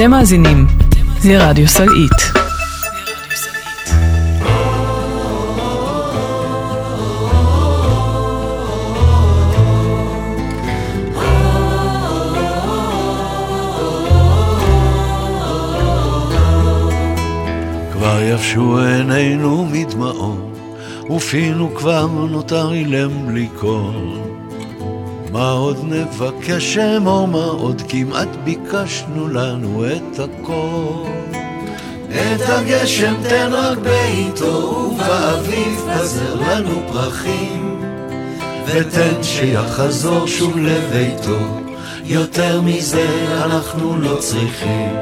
אתם מאזינים לרדיו סלעית. כבר יבשו עינינו מדמעות, ופינו כבר נותר אילם בלי קול. מה עוד נבקש אמור, מה עוד כמעט ביקשנו לנו את הכל. את הגשם תן רק בעיתו, ובאביב פזר לנו פרחים. ותן שיחזור שוב לביתו, יותר מזה אנחנו לא צריכים.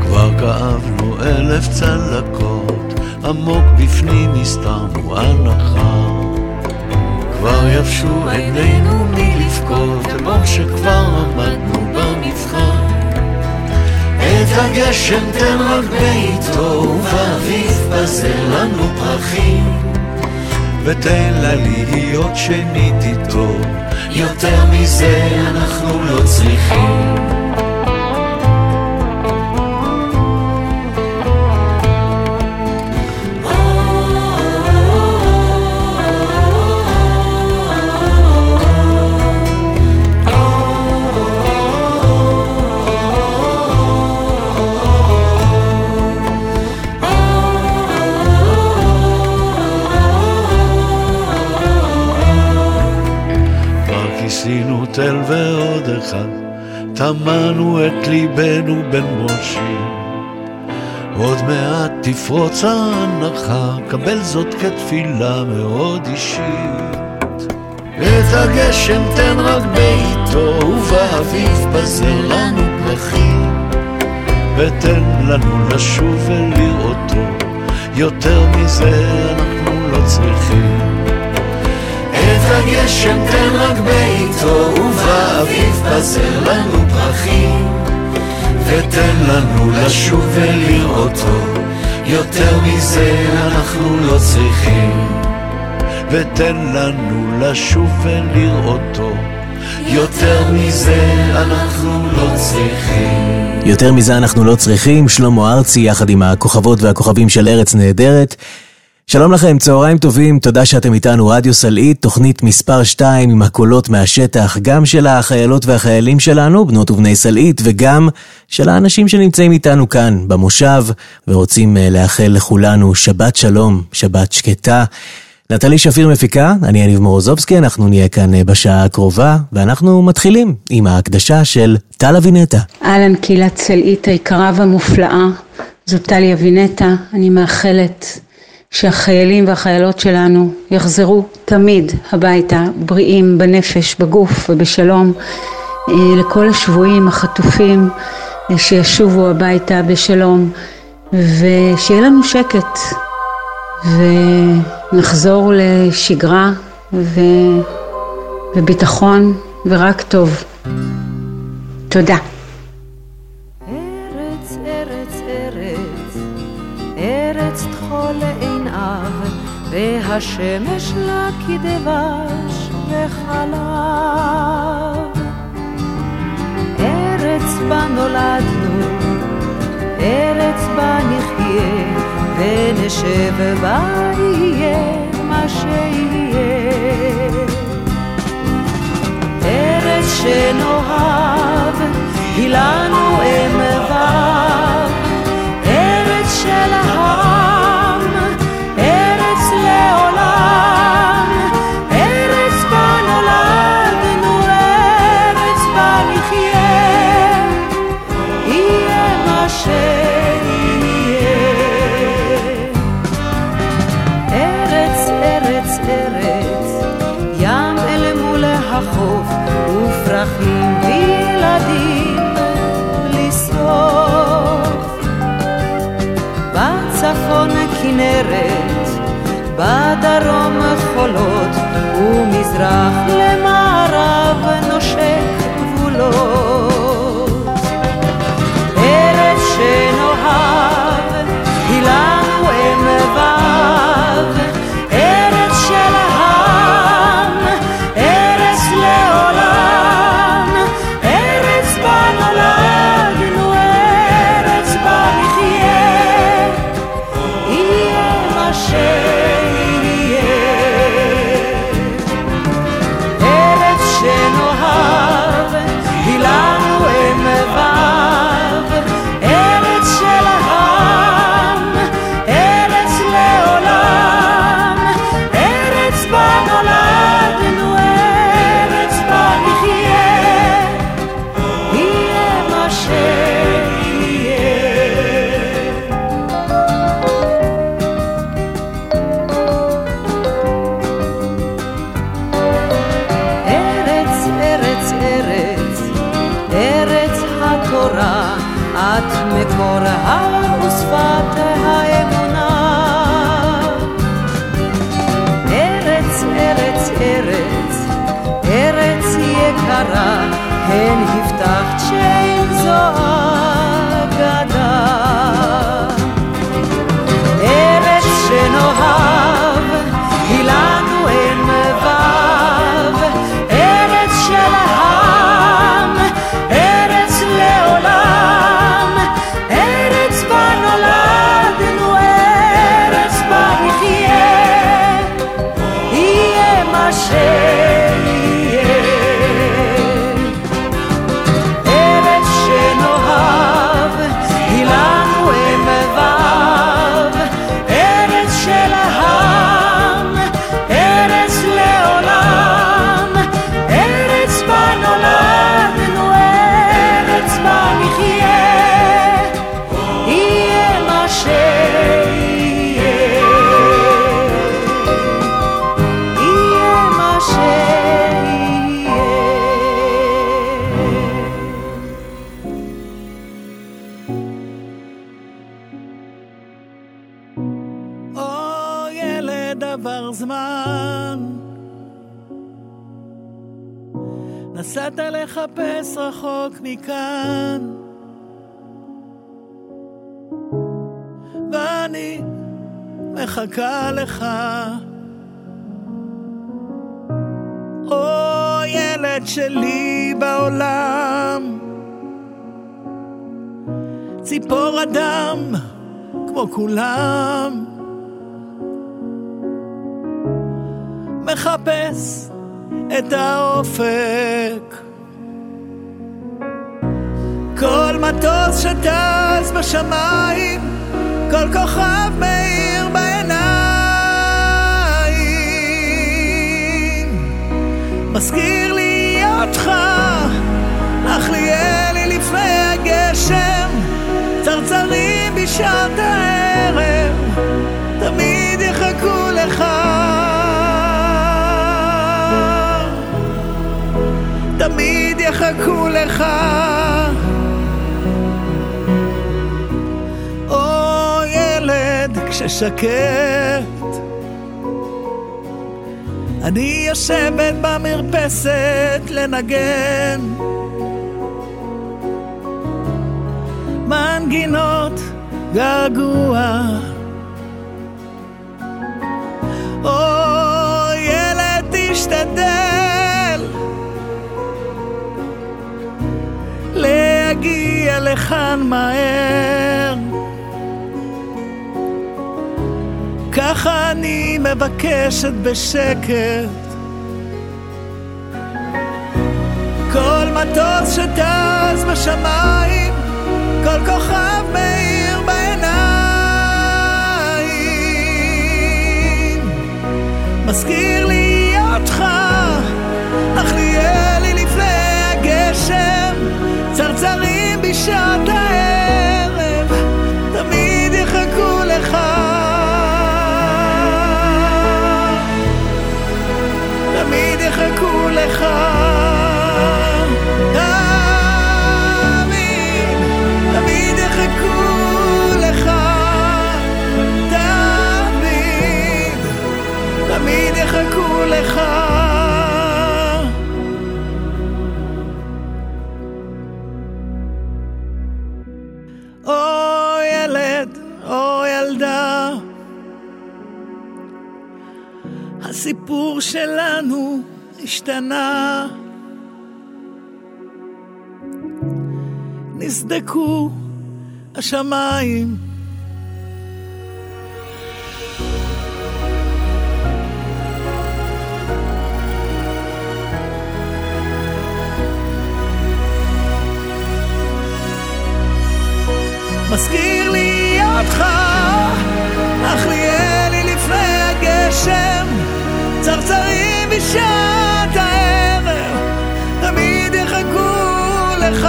כבר כאבנו אלף צלקות, עמוק בפנים הסתרנו הנחה. כבר יבשו עינינו מלבכות, אמור שכבר עמדנו במבחן. את הגשם תן רק בעיתו, ובאביב פזר לנו פרחים. ותן לה להיות שנית איתו, יותר מזה אנחנו לא צריכים. טמנו את ליבנו בין מושים. עוד מעט תפרוץ ההנחה, קבל זאת כתפילה מאוד אישית. את הגשם תן רק בעיתו, ובאביב פזר לנו פרחים. ותן לנו לשוב ולראותו, יותר מזה אנחנו לא צריכים. את הגשם תן רק בעיתו, ובאביב פזר לנו פרחים. ותן לנו לשוב ולראותו, יותר מזה אנחנו לא צריכים. ותן לנו לשוב ולראותו, יותר מזה אנחנו לא צריכים. יותר מזה אנחנו לא צריכים, שלמה ארצי יחד עם הכוכבות והכוכבים של ארץ נהדרת. שלום לכם, צהריים טובים, תודה שאתם איתנו, רדיו סלעית, תוכנית מספר 2 עם הקולות מהשטח, גם של החיילות והחיילים שלנו, בנות ובני סלעית, וגם של האנשים שנמצאים איתנו כאן, במושב, ורוצים אה, לאחל לכולנו שבת שלום, שבת שקטה. נטלי שפיר מפיקה, אני יניב מורוזובסקי, אנחנו נהיה כאן אה, בשעה הקרובה, ואנחנו מתחילים עם ההקדשה של טל אבינטה. אהלן קהילת סלעית היקרה והמופלאה, זו טלי אבינטה, אני מאחלת שהחיילים והחיילות שלנו יחזרו תמיד הביתה בריאים בנפש, בגוף ובשלום, אה, לכל השבויים, החטופים, אה, שישובו הביתה בשלום, ושיהיה לנו שקט, ונחזור לשגרה ו... וביטחון ורק טוב. תודה. והשמש לה כדבש וחלב. ארץ בה נולדנו, ארץ בה נחיה, ונשב בה יהיה מה שיהיה. ארץ שנאהב, היא לנו אם ארץ של העם, חולות, ומזרח למערב מחכה לך. או ילד שלי בעולם. ציפור אדם כמו כולם. מחפש את האופק. כל מטוס שטס בשמיים, כל כוכב מאיר מזכיר לי אותך, אך לי אלי לפני הגשם, צרצרים בשעת הערב, תמיד יחכו לך. תמיד יחכו לך. או ילד כששקט, אני יושבת במרפסת לנגן מנגינות געגוע. או ילד תשתדל להגיע לכאן מהר. ככה אני מבקשת בשקט. כל מטוס שטס בשמיים, כל כוכב מאיר בעיניים. מזכיר לי אותך, אך לי אלי לפני הגשם, צרצרים בשעת הערב, לך. השתנה. נסדקו השמיים. מזכיר לי אותך, אך לי אלי לפני הגשם, צרצרים בשעת לך.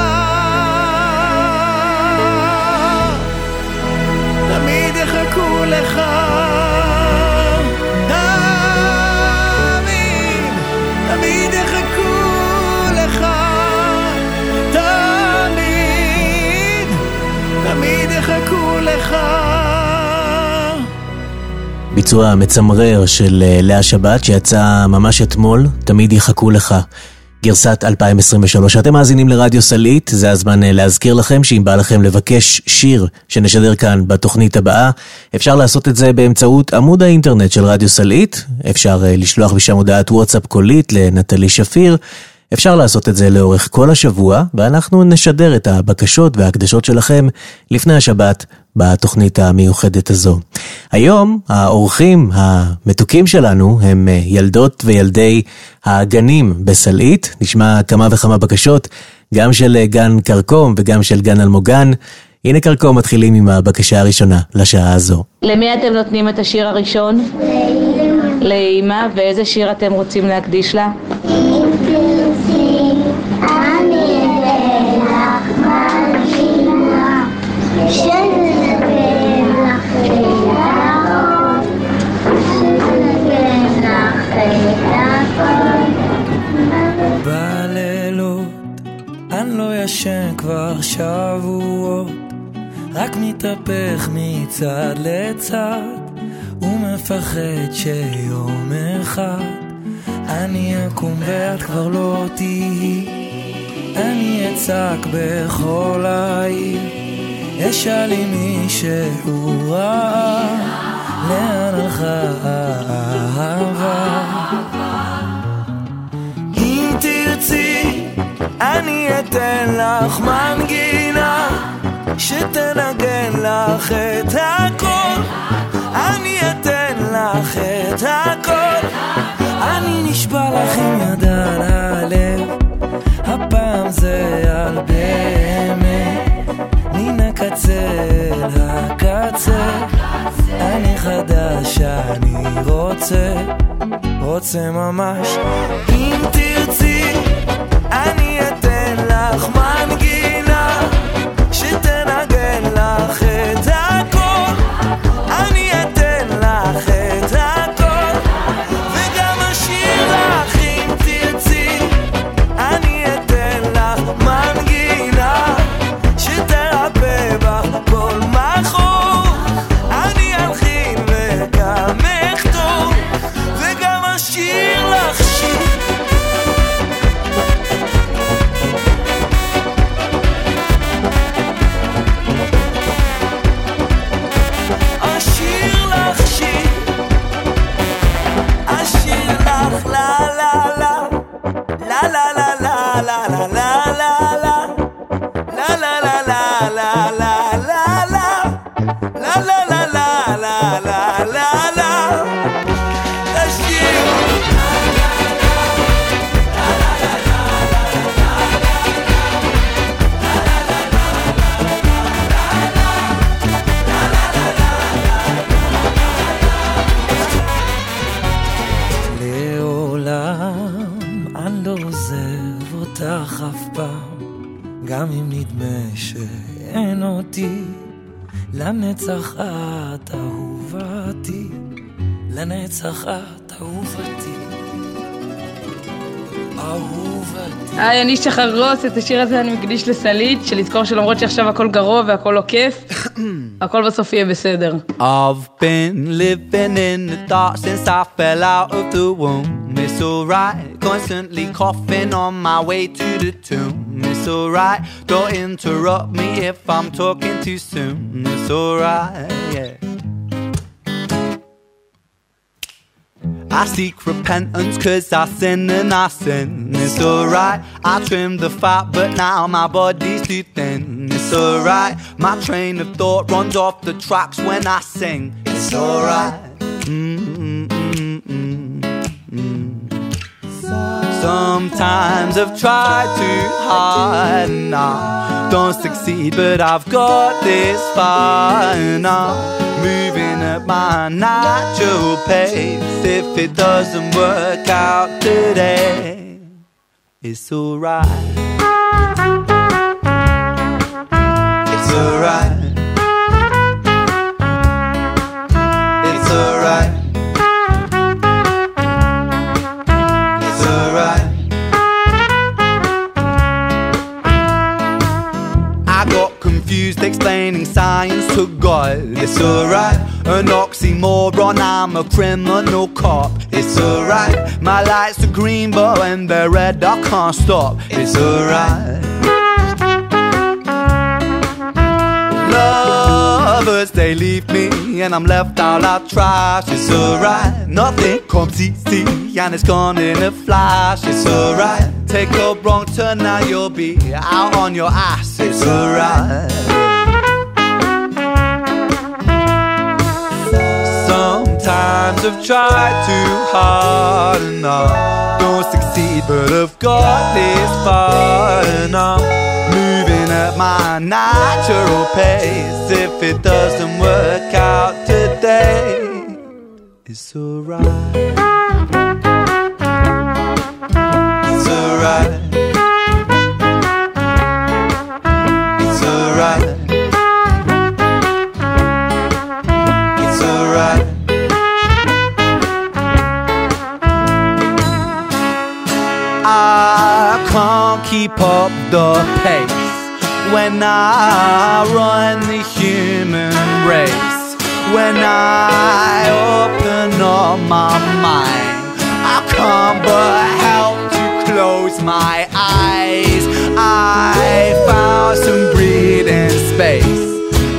תמיד יחכו לך. ביצוע מצמרר של אה, לאה שבת שיצא ממש אתמול, תמיד יחכו לך. גרסת 2023. אתם מאזינים לרדיו סלעית, זה הזמן אה, להזכיר לכם שאם בא לכם לבקש שיר שנשדר כאן בתוכנית הבאה, אפשר לעשות את זה באמצעות עמוד האינטרנט של רדיו סלעית, אפשר אה, לשלוח משם הודעת וואטסאפ קולית לנטלי שפיר. אפשר לעשות את זה לאורך כל השבוע, ואנחנו נשדר את הבקשות וההקדשות שלכם לפני השבת בתוכנית המיוחדת הזו. היום האורחים המתוקים שלנו הם אה, ילדות וילדי הגנים בסלעית. נשמע כמה וכמה בקשות, גם של אה, גן כרכום וגם של גן אלמוגן. הנה כרכום מתחילים עם הבקשה הראשונה לשעה הזו. למי אתם נותנים את השיר הראשון? לאמא. לאמא, ואיזה שיר אתם רוצים להקדיש לה? בלילות ישן כבר שבועות. רק מתהפך מצד לצד ומפחד שיום אחד אני אקום ואת כבר לא תהיי. אני אצעק בכל העיר אשאל לי מישהו רע לאן האהבה? אם תרצי אני אתן לך מנגינה שתנגן לך את הכל. אני אתן לך את הכל. אני נשבע לך עם יד על הלב. הפעם זה על באמת מן הקצה. אני חדש, אני רוצה, רוצה ממש. אם תרצי, אני אתן לך מנגינה אני שחרוס, את השיר הזה אני מקדיש לסלית, שלזכור שלמרות שעכשיו הכל גרוע והכל לא כיף, הכל בסוף יהיה בסדר. I've been living in the dark since I fell out of the womb. It's alright, constantly coughing on my way to the tomb. It's alright, don't interrupt me if I'm talking too soon. It's alright, yeah. I seek repentance cause I sin and I sin. It's alright, I trimmed the fat but now my body's too thin. It's alright, my train of thought runs off the tracks when I sing. It's alright. Mm-hmm. Sometimes I've tried too hard don't succeed, but I've got this far and I'm moving at my natural pace. If it doesn't work out today, it's alright. It's alright. Explaining science to God. It's alright, an oxymoron, I'm a criminal cop. It's alright, my lights are green, but when they're red, I can't stop. It's alright. Lovers, they leave me, and I'm left out like trash. It's alright, nothing comes easy, and it's gone in a flash. It's alright, take a wrong turn, now you'll be out on your ass. It's alright. Sometimes I've tried too hard and I don't succeed, but I've got this far and I'm moving at my natural pace. If it doesn't work out today, it's alright. It's alright. Keep up the pace when I run the human race. When I open up my mind, I can't but help to close my eyes. I found some breathing space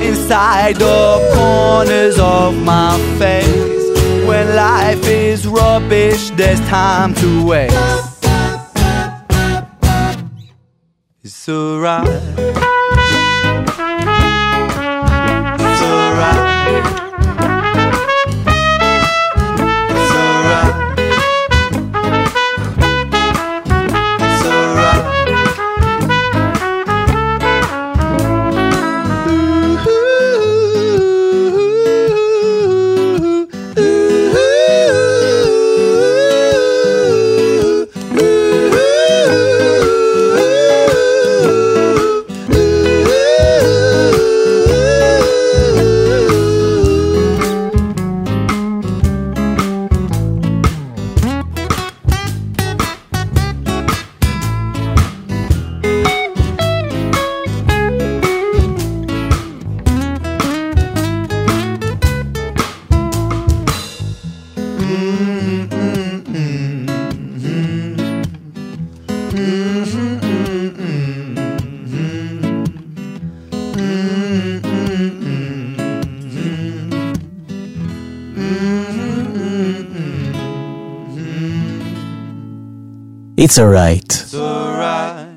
inside the corners of my face. When life is rubbish, there's time to waste. It's alright. It's alright.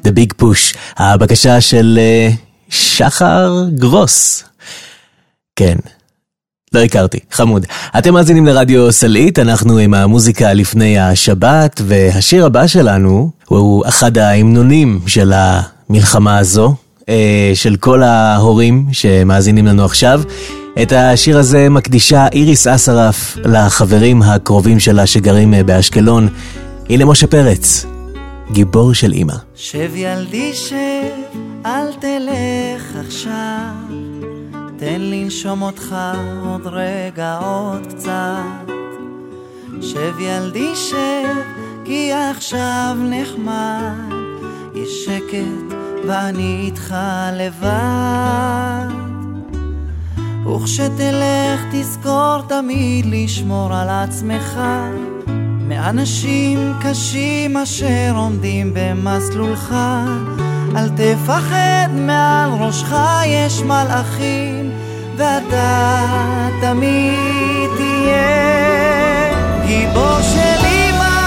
The Big Push, הבקשה של אה, שחר גרוס. כן, לא הכרתי, חמוד. אתם מאזינים לרדיו סלעית, אנחנו עם המוזיקה לפני השבת, והשיר הבא שלנו הוא אחד ההמנונים של המלחמה הזו, אה, של כל ההורים שמאזינים לנו עכשיו. את השיר הזה מקדישה איריס אסרף לחברים הקרובים שלה שגרים אה, באשקלון. הנה משה פרץ, גיבור של אימא. שב ילדי שב, אל תלך עכשיו, תן לנשום אותך עוד רגע עוד קצת. שב ילדי שב, כי עכשיו נחמד, יש שקט ואני איתך לבד. וכשתלך תזכור תמיד לשמור על עצמך מאנשים קשים אשר עומדים במסלולך. אל תפחד מעל ראשך יש מלאכים ואתה תמיד תהיה. גיבור של אמא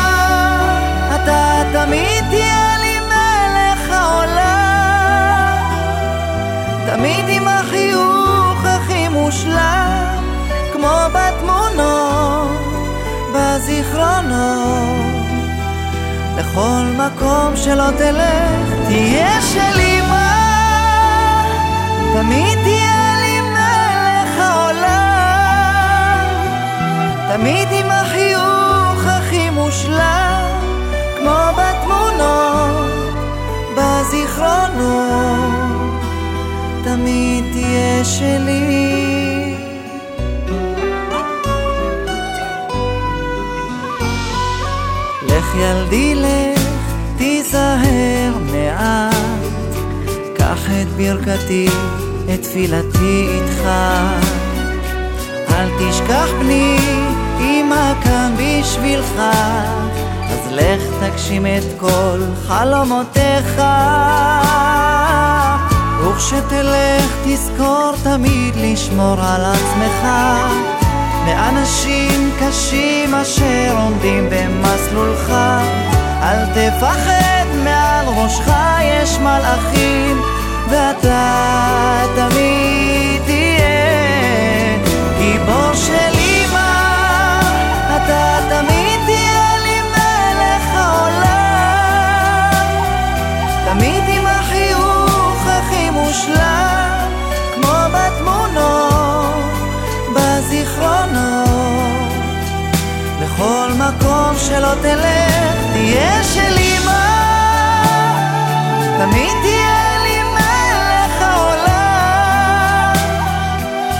אתה תמיד תהיה לי מלך העולם. תמיד עם החיוך הכי מושלם כמו בתמונות בזיכרונות לכל מקום שלא תלך תהיה של אמא. תמיד תהיה לי מלך העולם. תמיד עם החיוך הכי מושלם כמו בתמונות בזיכרונות. תמיד תהיה שלי לך ילדי לך, תיזהר מעט, קח את ברכתי את תפילתי איתך. אל תשכח בני, אמא כאן בשבילך, אז לך תגשים את כל חלומותיך. וכשתלך תזכור תמיד לשמור על עצמך מאנשים קשים אשר עומדים במסלולך. אל תפחד מעל ראשך יש מלאכים ואתה תמיד תהיה גיבור של שלא תלך תהיה של אמא תמיד תהיה לי מלך העולם.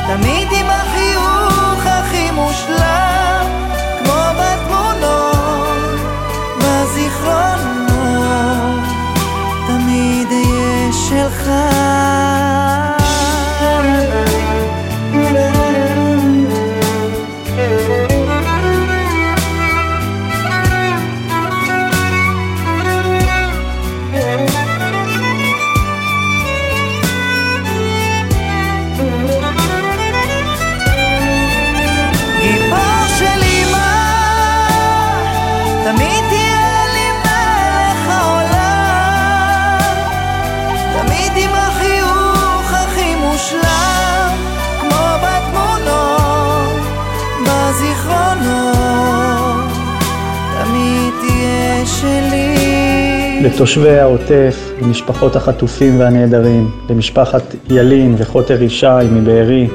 תמיד עם החיוך הכי מושלם כמו בתמונות בזיכרונות. תמיד אהיה שלך לתושבי העוטף, למשפחות החטופים והנעדרים, למשפחת ילין וחוטר ישי מבארי,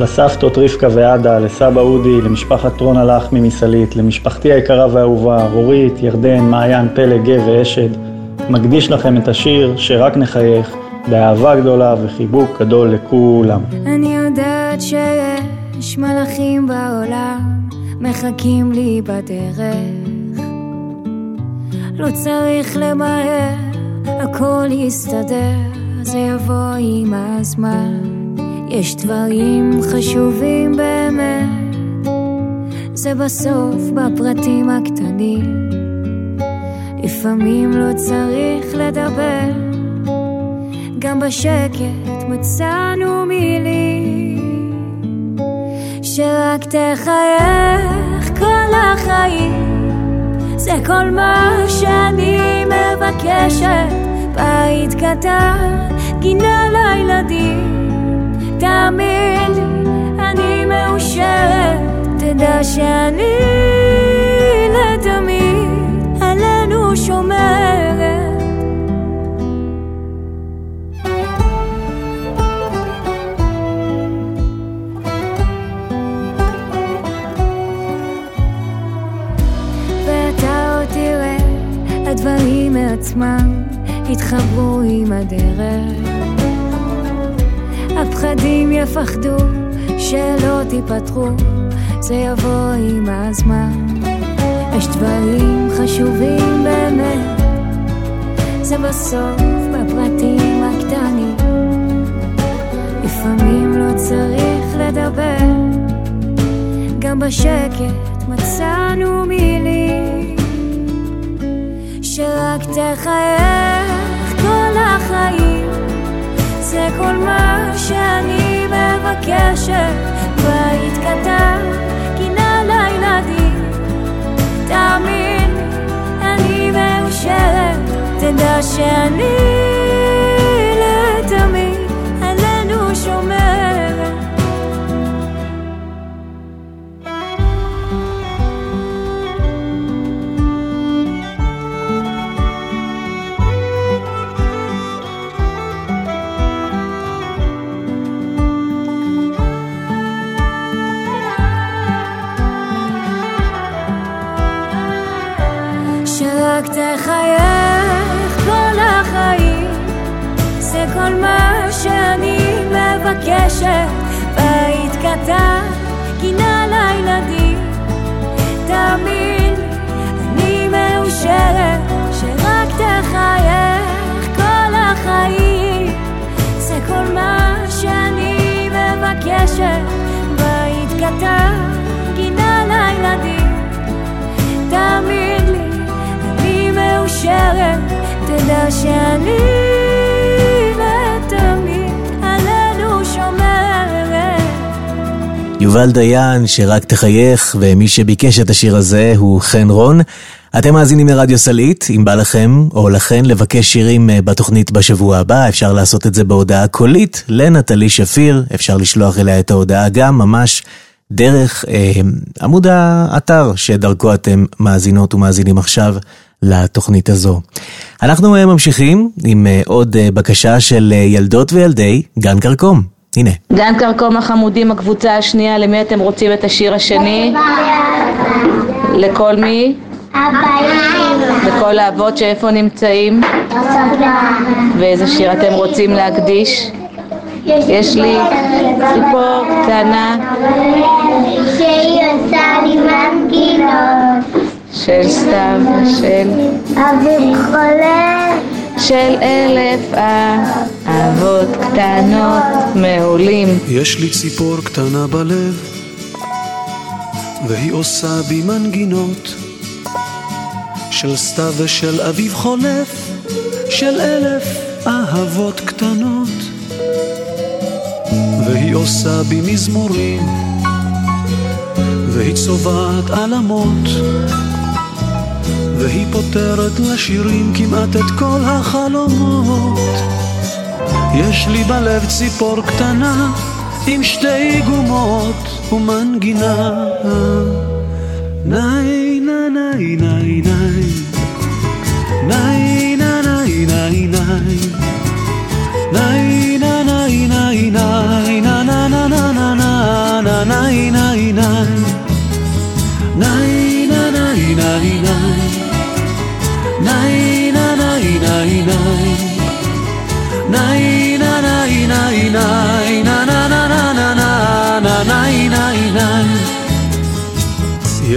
לסבתות רבקה ועדה, לסבא אודי, למשפחת רונה לחמי מסלית, למשפחתי היקרה והאהובה, רורית, ירדן, מעיין, פלג, גב ואשד, מקדיש לכם את השיר שרק נחייך, באהבה גדולה וחיבוק גדול לכולם. אני יודעת שיש מלאכים בעולם מחכים לי בדרך לא צריך למהר, הכל יסתדר, זה יבוא עם הזמן. יש דברים חשובים באמת, זה בסוף בפרטים הקטנים. לפעמים לא צריך לדבר, גם בשקט מצאנו מילים שרק תחייך כל החיים. זה כל מה שאני מבקשת, בית קטן, גינה לילדים. תאמין לי, אני מאושרת, תדע שאני לתמיד עלינו שומרת. הדברים מעצמם יתחברו עם הדרך. הפחדים יפחדו שלא תיפתחו, זה יבוא עם הזמן. יש דברים חשובים באמת, זה בסוף בפרטים הקטנים. לפעמים לא צריך לדבר, גם בשקט מצאנו מילים שרק תחייך כל החיים. זה כל מה שאני מבקשת, בית קטן, גינה לילדים. תאמין אני מאושרת, תדע שאני מבקשת בית קטן, גינה לילדים תאמין אני מאושרת שרק תחייך כל החיים זה כל מה ש... מבקשת בית קטן, גינה לילדים. תאמין לי, אני מאושרת, תדע שאני יובל דיין, שרק תחייך, ומי שביקש את השיר הזה הוא חן רון. אתם מאזינים לרדיו סלעית, אם בא לכם או לכן לבקש שירים אה, בתוכנית בשבוע הבא, אפשר לעשות את זה בהודעה קולית לנטלי שפיר, אפשר לשלוח אליה את ההודעה גם ממש דרך אה, עמוד האתר שדרכו אתם מאזינות ומאזינים עכשיו לתוכנית הזו. אנחנו אה, ממשיכים עם אה, עוד בקשה של ילדות וילדי גן כרכום. הנה. גן כרכום החמודים, הקבוצה השנייה, למי אתם רוצים את השיר השני? לכל מי? לכל האבות שאיפה נמצאים? ואיזה שיר אתם רוצים להקדיש? יש לי ציפור קטנה שהיא עושה לי מנגינות של סתיו ושל אביב חולה של אלף אהבות קטנות מעולים. יש לי ציפור קטנה בלב, והיא עושה בי מנגינות של סתיו ושל אביב חולף, של אלף אהבות קטנות. והיא עושה בי מזמורים, והיא צובעת עלמות, והיא פותרת לשירים כמעט את כל החלומות. יש לי בלב ציפור קטנה עם שתי גומות ומנגינה. ניי ניי ניי ניי ניי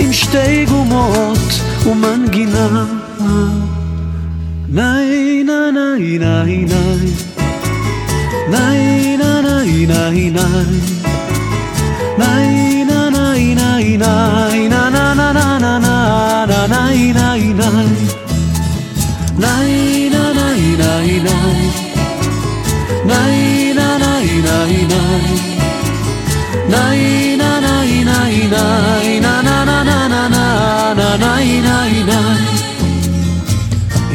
עם שתי גומות ומנגינה. ניי ניי ניי ניי ניי ניי ניי ניי ניי נה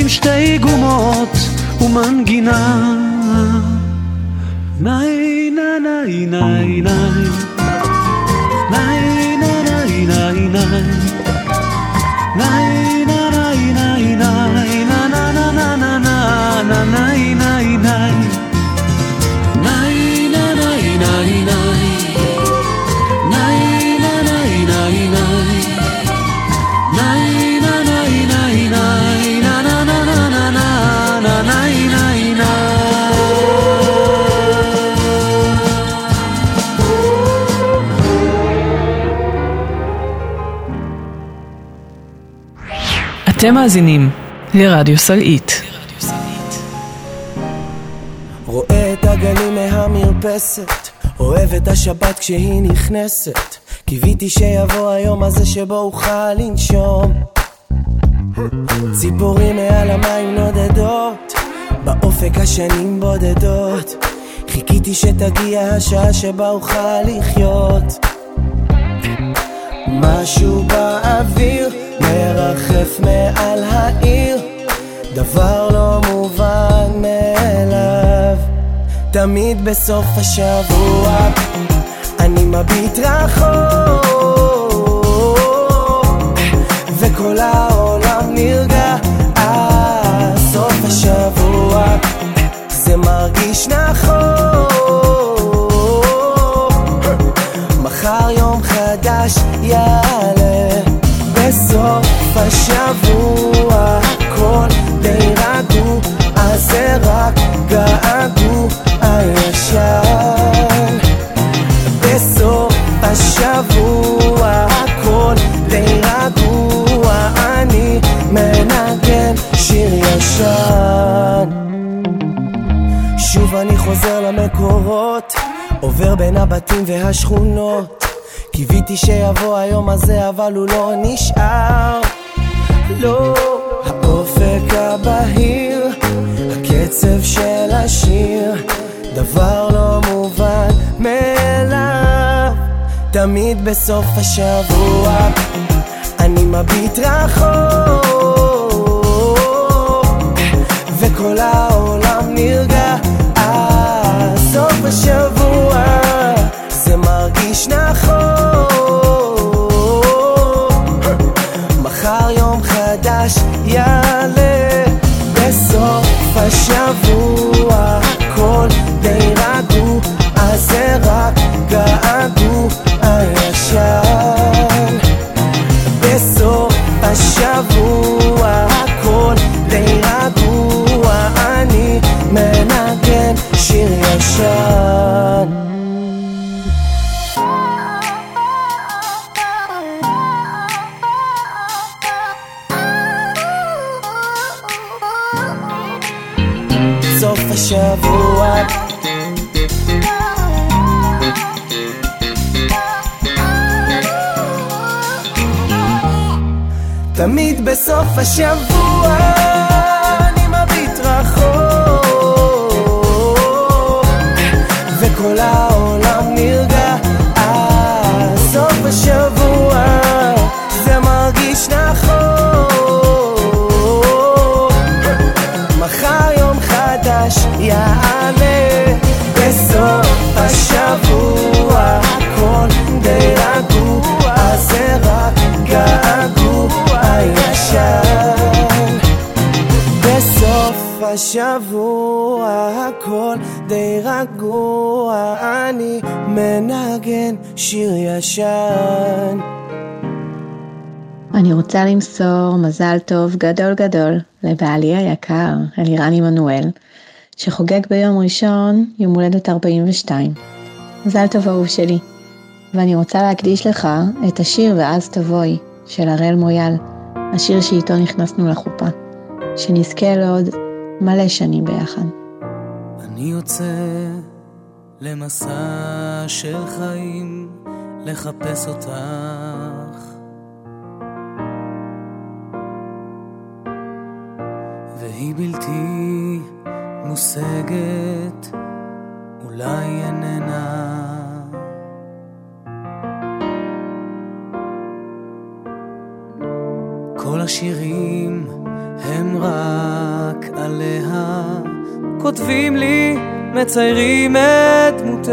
עם שתי גומות ומנגינה. ניי ניי ניי ניי ניי. ניי ניי ניי אתם מאזינים לרדיו סלעית. רואה את הגלים מהמרפסת, אוהב את השבת כשהיא נכנסת. קיוויתי שיבוא היום הזה שבו אוכל לנשום. ציפורים מעל המים נודדות, באופק השנים בודדות. חיכיתי שתגיע השעה שבה אוכל לחיות. משהו באוויר מרחף מעל העיר. דבר לא מובן מאליו. תמיד בסוף השבוע אני מביט רחוק וכל העולם נרגע. סוף השבוע זה מרגיש נכון. מחר יום חדש יעלה. בסוף השבוע הכל די רגוע אז זה רק געגוע ישן בסוף השבוע הכל די רגוע אני מנגן שיר ישן. שוב אני חוזר למקורות עובר בין הבתים והשכונות קיוויתי שיבוא היום הזה אבל הוא לא נשאר. לא האופק הבהיר הקצב של השיר דבר לא מובן מאליו. תמיד בסוף השבוע אני מביט רחוק וכל העולם נרגע. סוף השבוע מרגיש נכון. מחר יום חדש יעלה גדול גדול לבעלי היקר, אלירן עמנואל, שחוגג ביום ראשון יום הולדת 42. מזל טוב אהוב שלי. ואני רוצה להקדיש לך את השיר ואז תבואי של הראל מויאל, השיר שאיתו נכנסנו לחופה. שנזכה לעוד מלא שנים ביחד. אני יוצא למסע של חיים לחפש אותך והיא בלתי מושגת, אולי איננה. כל השירים הם רק עליה, כותבים לי, מציירים את דמותך.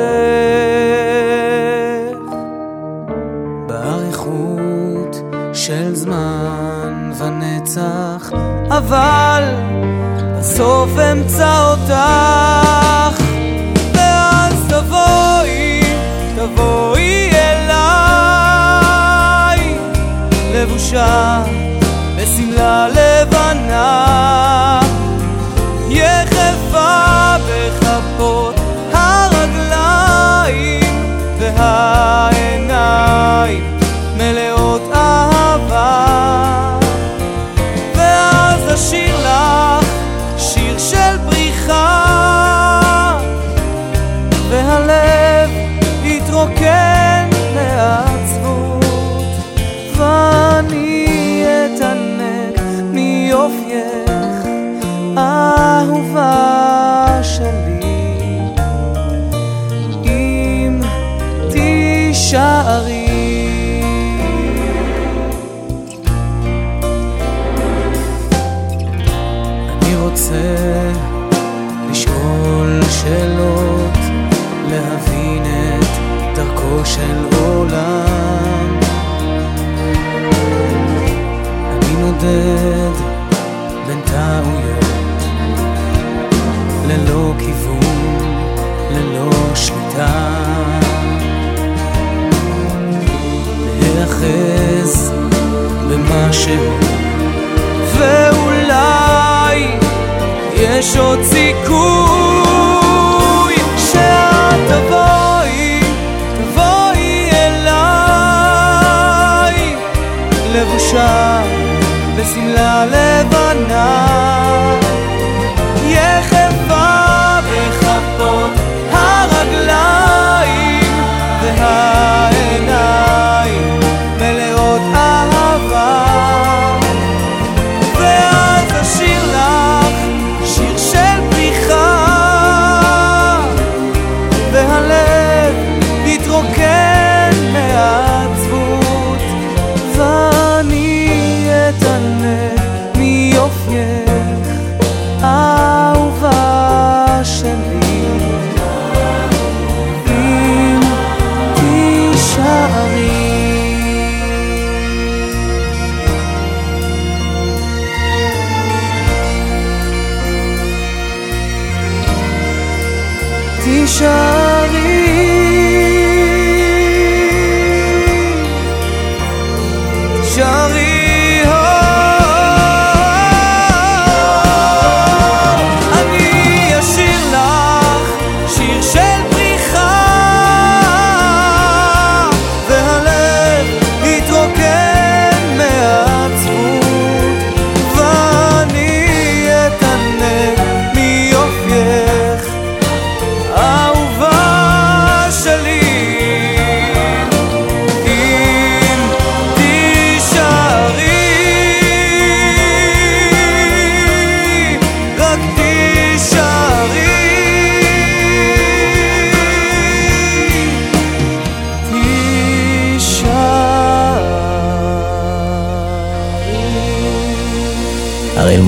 באריכות של זמן ונצח, אבל בסוף אמצא אותך. במשהו, ואולי יש עוד סיכוי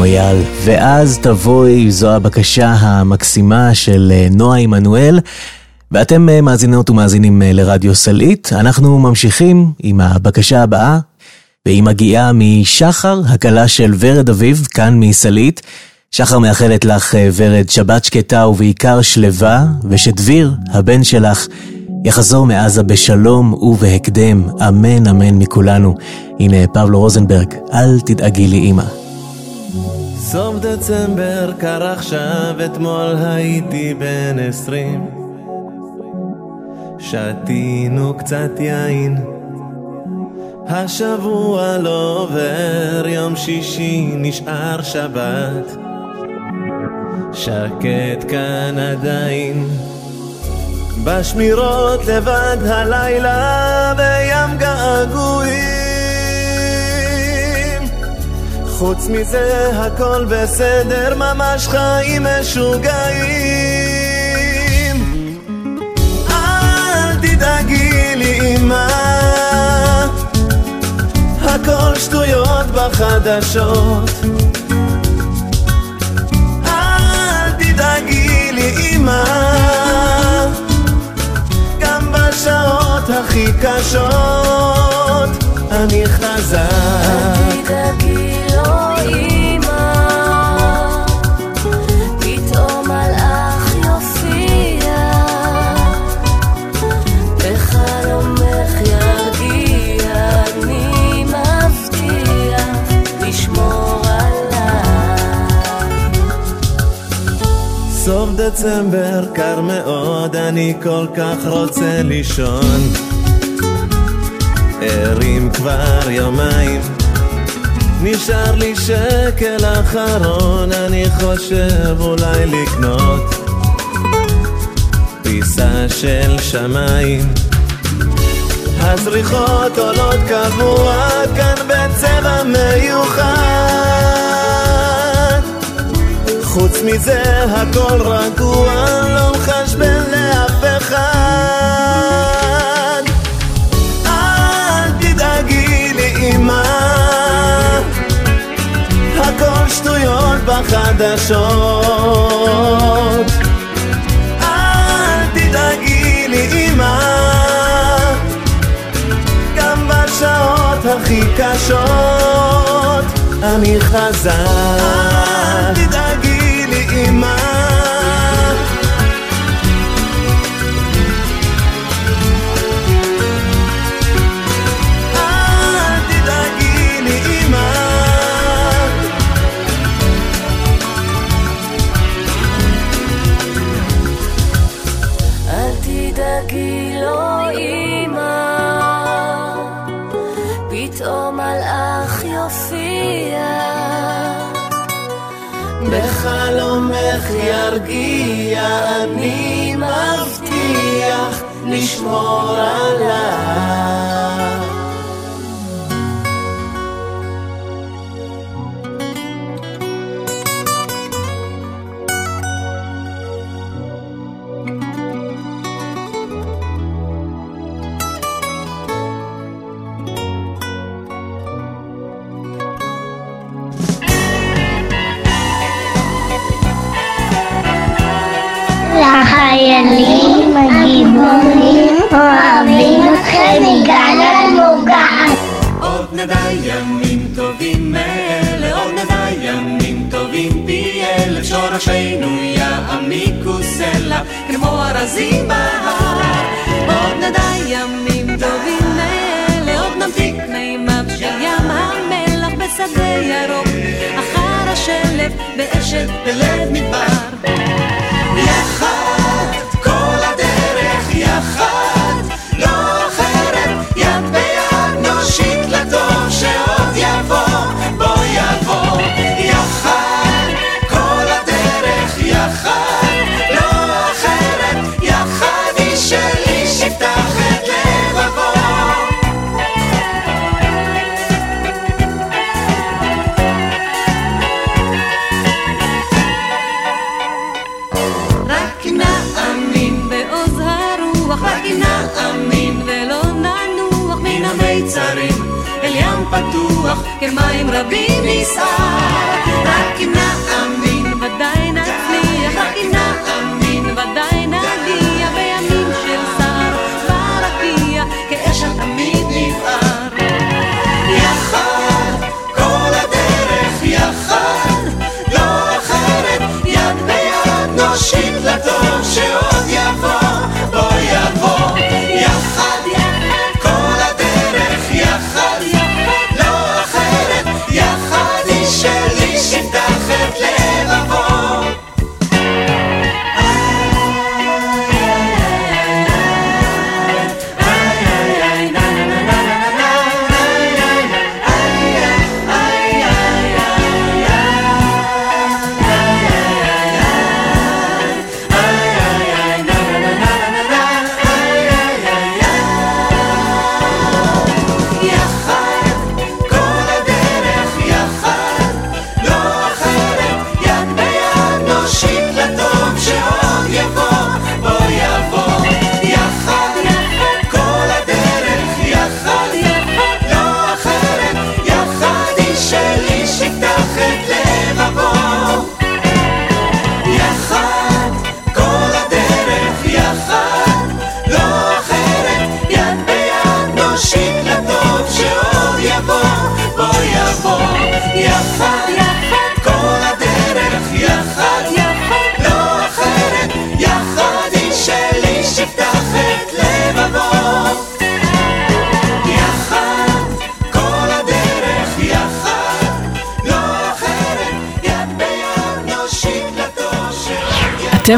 מויאל, ואז תבואי, זו הבקשה המקסימה של אה, נועה עמנואל. ואתם אה, מאזינות ומאזינים אה, לרדיו סלעית. אנחנו ממשיכים עם הבקשה הבאה, והיא מגיעה משחר, הכלה של ורד אביב, כאן מסלעית. שחר מאחלת לך, ורד, שבת שקטה ובעיקר שלווה, ושדביר, הבן שלך, יחזור מעזה בשלום ובהקדם, אמן אמן מכולנו. הנה פבלו רוזנברג, אל תדאגי לי אמא. סוף דצמבר קר עכשיו, אתמול הייתי בן עשרים. שתינו קצת יין. השבוע לא עובר, יום שישי נשאר שבת. שקט כאן עדיין. בשמירות לבד הלילה בים געגועים. חוץ מזה הכל בסדר, ממש חיים משוגעים. אל תדאגי לי אמא, הכל שטויות בחדשות. אל תדאגי לי אמא, גם בשעות הכי קשות אני חזק. תדאגי דצמבר קר מאוד, אני כל כך רוצה לישון. ערים כבר יומיים, נשאר לי שקל אחרון, אני חושב אולי לקנות פיסה של שמיים. הזריחות עולות קבוע כאן בצבע מיוחד חוץ מזה הכל רגוע, לא מחשבן לאף אחד. אל תדאגי לי לאמא, הכל שטויות בחדשות. אל תדאגי לי לאמא, גם בשעות הכי קשות, אני חזק. אל תדאגי אני מבטיח לשמור עליו ונגען על מוגען. עוד נדע ימים טובים מאלה, עוד נדע ימים טובים פי אלף, שורשינו יעמיקו סלע, כמו ארזים בהר. עוד נדע ימים טובים מאלה, עוד נמתיק מימיו של ים המלח בשדה ירוק, אחר השלף, באשת בלב מדבר. יחד כל הדרך, יחד כמים רבים נסער, רק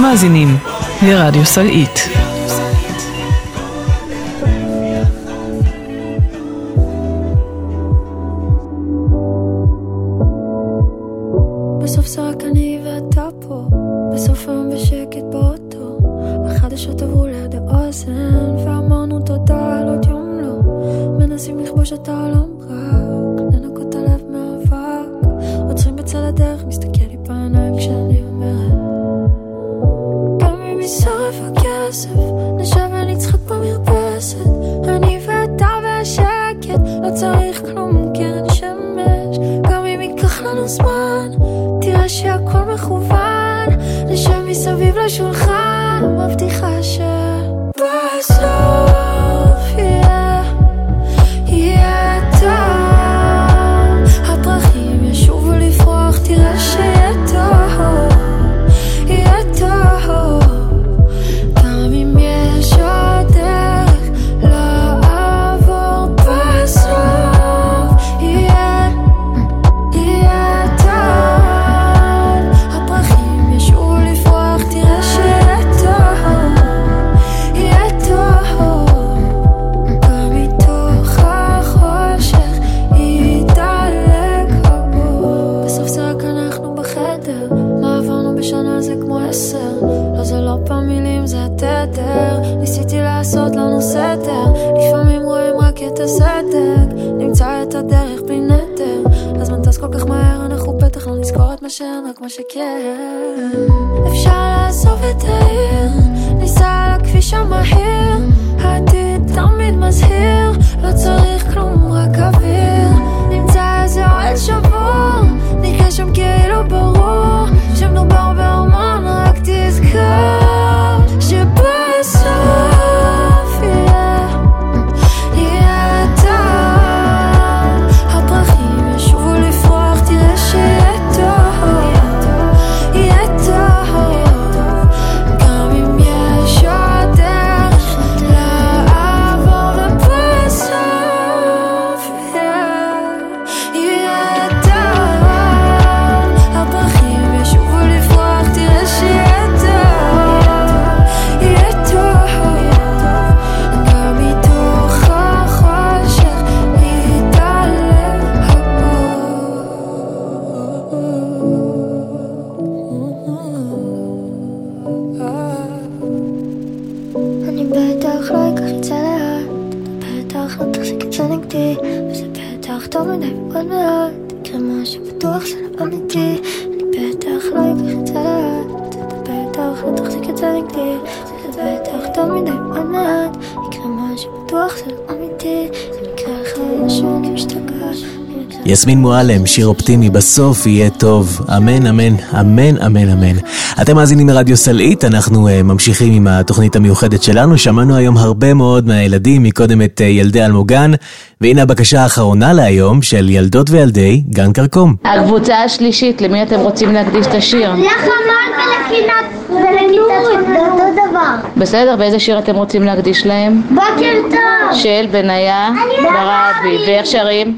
מאזינים לרדיו סלעית. 说 יסמין מועלם, שיר אופטימי, בסוף יהיה טוב. אמן, אמן, אמן, אמן, אמן. אתם מאזינים לרדיו סלעית, אנחנו uh, ממשיכים עם התוכנית המיוחדת שלנו. שמענו היום הרבה מאוד מהילדים, מקודם את uh, ילדי אלמוגן, והנה הבקשה האחרונה להיום של ילדות וילדי גן כרכום. הקבוצה השלישית, למי אתם רוצים להקדיש את השיר? לחמל ולקינת ולכיתת זה אותו דבר. בסדר, ואיזה שיר אתם רוצים להקדיש להם? בוקר טוב. של בניה ברבי. ואיך שרים?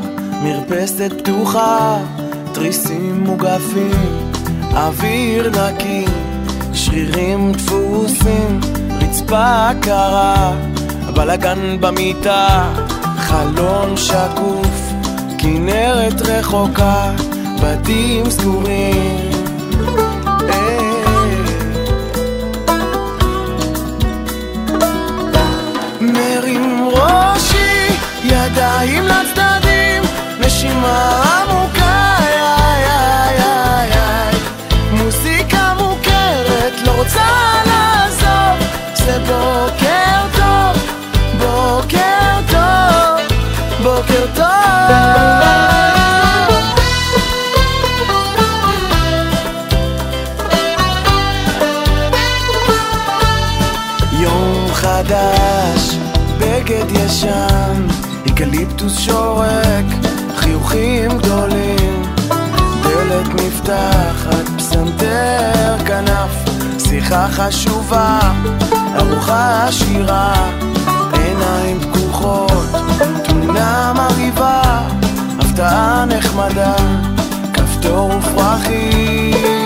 מרפסת פתוחה, תריסים מוגפים, אוויר נקי, שרירים דפוסים, רצפה קרה, בלאגן במיטה, חלון שקוף, כנרת רחוקה, בתים סגורים. אה, מרים ראשי, ידיים לצדדים, נשימה עמוקה, איי, איי, איי, איי. מוזיקה מוכרת, לא רוצה לעזוב, זה בוקר טוב, בוקר טוב, בוקר טוב. חדש, בגד ישן, אקליפטוס שורק, חיוכים גדולים, דלת נפתחת, פסנתר כנף, שיחה חשובה, ארוחה עשירה, עיניים פקוחות, תמונה מרהיבה, הפתעה נחמדה, כפתור ופרחים.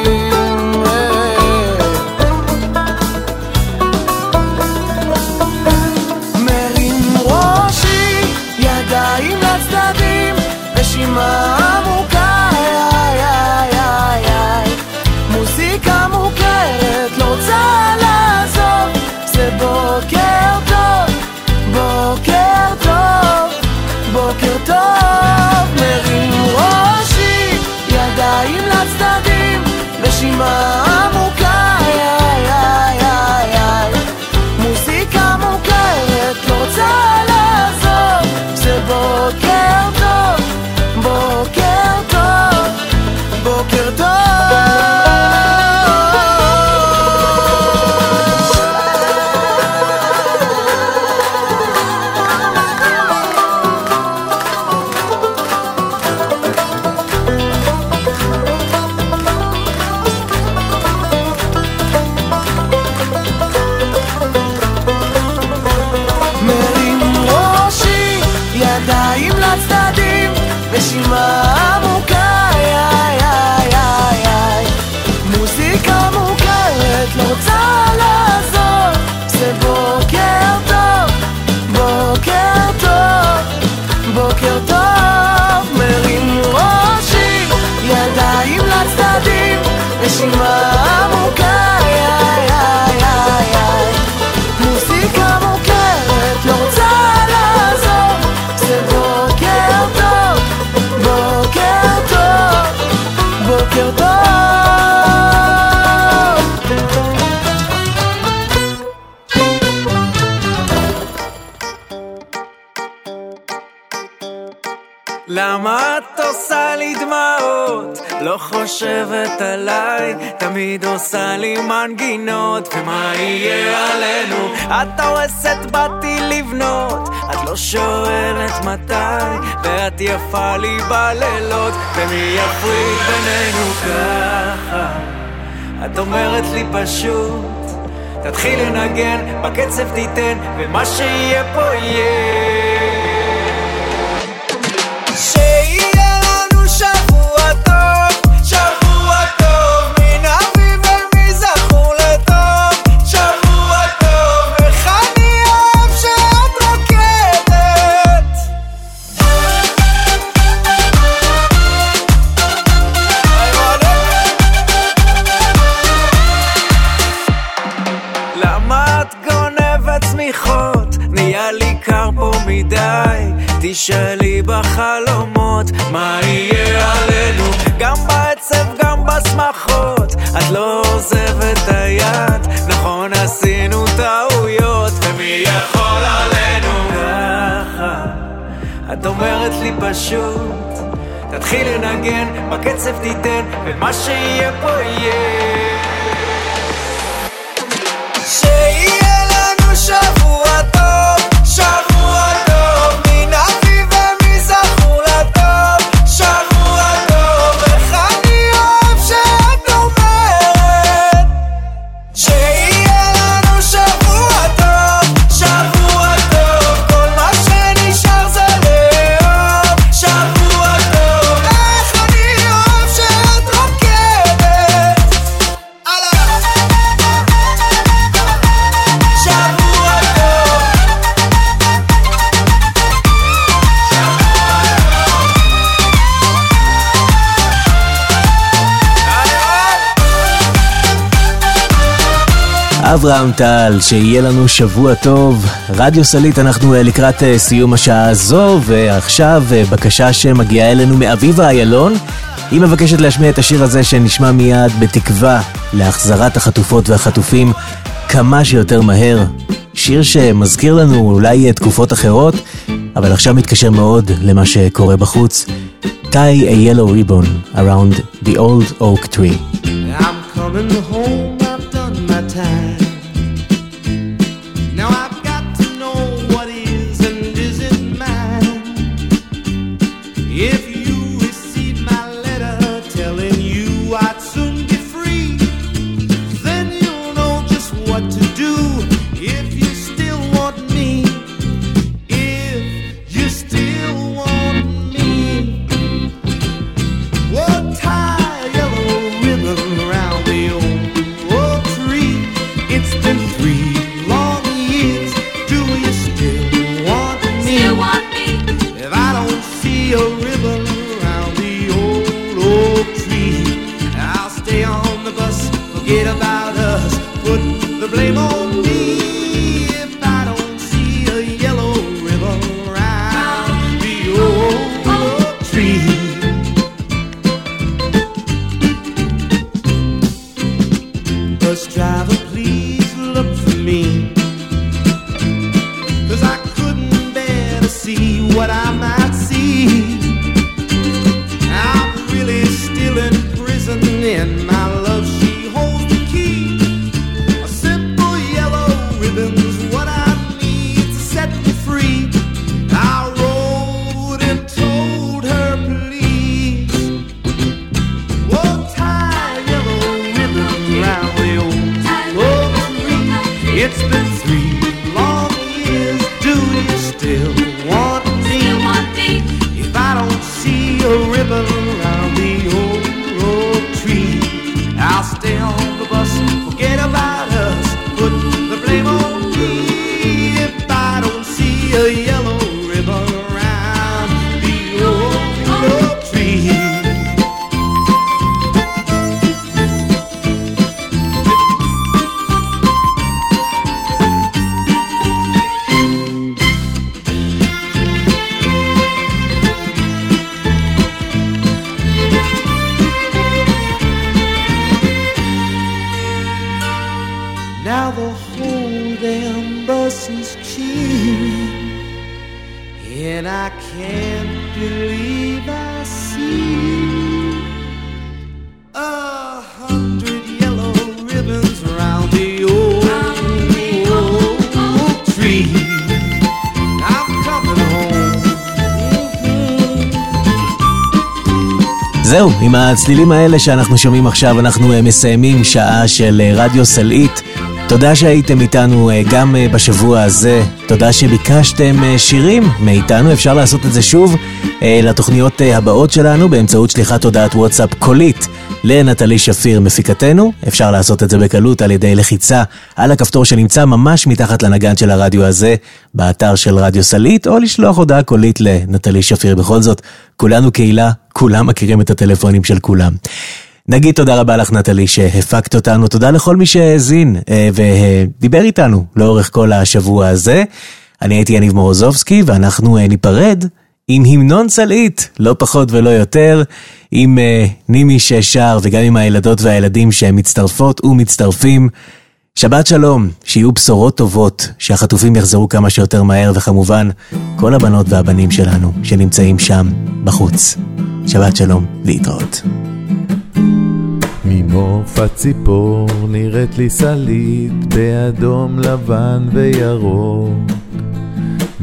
תמיד עושה לי מנגינות, ומה יהיה עלינו? את הורסת באתי לבנות, את לא שואלת מתי, ואת יפה לי בלילות, ומי יפריד בינינו ככה? את אומרת לי פשוט, תתחיל לנגן, בקצב תיתן, ומה שיהיה פה יהיה. בדיחות, נהיה לי קר פה מדי, תשאלי בחלומות, מה יהיה עלינו? גם בעצב, גם בשמחות, את לא עוזבת היד, נכון עשינו טעויות, ומי יכול עלינו? ככה, את אומרת לי פשוט, תתחיל לנגן, בקצב תיתן, ומה שיהיה פה יהיה. chavo אברהם טל, שיהיה לנו שבוע טוב. רדיו סלית, אנחנו אה, לקראת אה, סיום השעה הזו, ועכשיו אה, בקשה שמגיעה אלינו מאביבה איילון. היא מבקשת להשמיע את השיר הזה שנשמע מיד בתקווה להחזרת החטופות והחטופים כמה שיותר מהר. שיר שמזכיר לנו אולי תקופות אחרות, אבל עכשיו מתקשר מאוד למה שקורה בחוץ. Tie a yellow ribbon around the old oak tree. I'm coming home. זהו, עם הצלילים האלה שאנחנו שומעים עכשיו, אנחנו אה, מסיימים שעה של אה, רדיו סלעית. תודה שהייתם איתנו אה, גם בשבוע הזה, תודה שביקשתם שירים מאיתנו, אפשר לעשות את זה שוב לתוכניות הבאות שלנו באמצעות שליחת הודעת וואטסאפ קולית לנטלי שפיר מפיקתנו, אפשר לעשות את זה בקלות על ידי לחיצה על הכפתור שנמצא ממש מתחת לנגן של הרדיו הזה, באתר של רדיו סלעית, או לשלוח הודעה קולית לנטלי שפיר. בכל זאת, כולנו קהילה, כולם מכירים את הטלפונים של כולם. נגיד תודה רבה לך נטלי שהפקת אותנו, תודה לכל מי שהאזין אה, ודיבר איתנו לאורך כל השבוע הזה. אני הייתי יניב מורוזובסקי ואנחנו אה, ניפרד עם המנון סלעית, לא פחות ולא יותר, עם אה, נימי ששר וגם עם הילדות והילדים שהם מצטרפות ומצטרפים. שבת שלום, שיהיו בשורות טובות, שהחטופים יחזרו כמה שיותר מהר, וכמובן, כל הבנות והבנים שלנו שנמצאים שם, בחוץ. שבת שלום, להתראות. ממעוף הציפור נראית לי סלית באדום, לבן וירוק.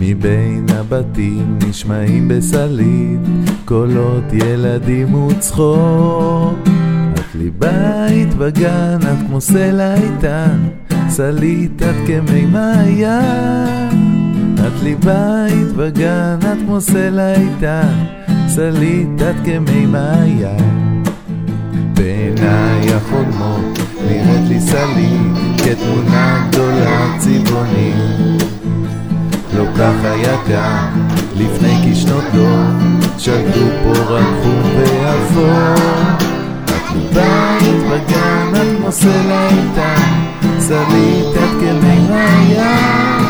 מבין הבתים נשמעים בסלית קולות ילדים וצחוק. את לי בית בגן, את כמו סלע איתן, סלית את כמי מעיין. את לי בית בגן, את כמו סלע איתן, סלית את כמי מעיין. בעיניי החולמות נראית לי סלית כתמונה גדולה צבעונית. לא כך היה כאן לפני כשנות דור, שלטו פה רקחו ואפור. את מבית בגן, את כמו סלע איתן, סלית את כמי מעיין.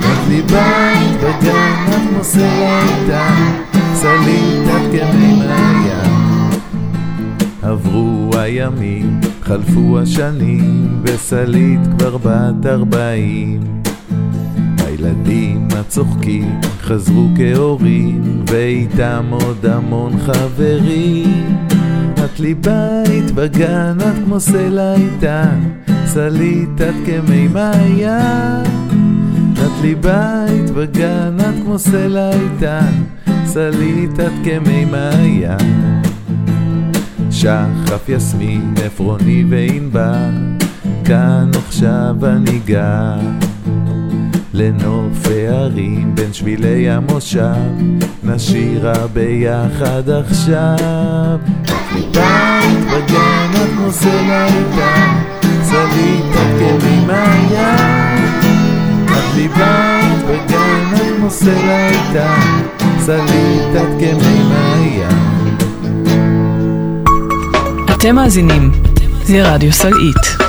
את בית בגן, את כמו סלע איתן, סלית את כמי מעיין. עברו הימים, חלפו השנים, וסלית כבר בת ארבעים. הילדים הצוחקים חזרו כהורים, ואיתם עוד המון חברים. את לי בית בגן, את כמו סלע איתן, סלית את כמי מעיין. את לי בית בגן, את כמו סלע איתן, סלית את כמי מעיין. שחף יסמין, עפרוני וענבר, כאן עכשיו אני גר. לנוף הערים בין שבילי המושב, נשירה ביחד עכשיו. בית בגן את כמו סלע איתן, סלית את כמי מעיין. את לי בית בגן את כמו סלע איתן, סלית את כמי מעיין. אתם מאזינים לרדיו סלעית.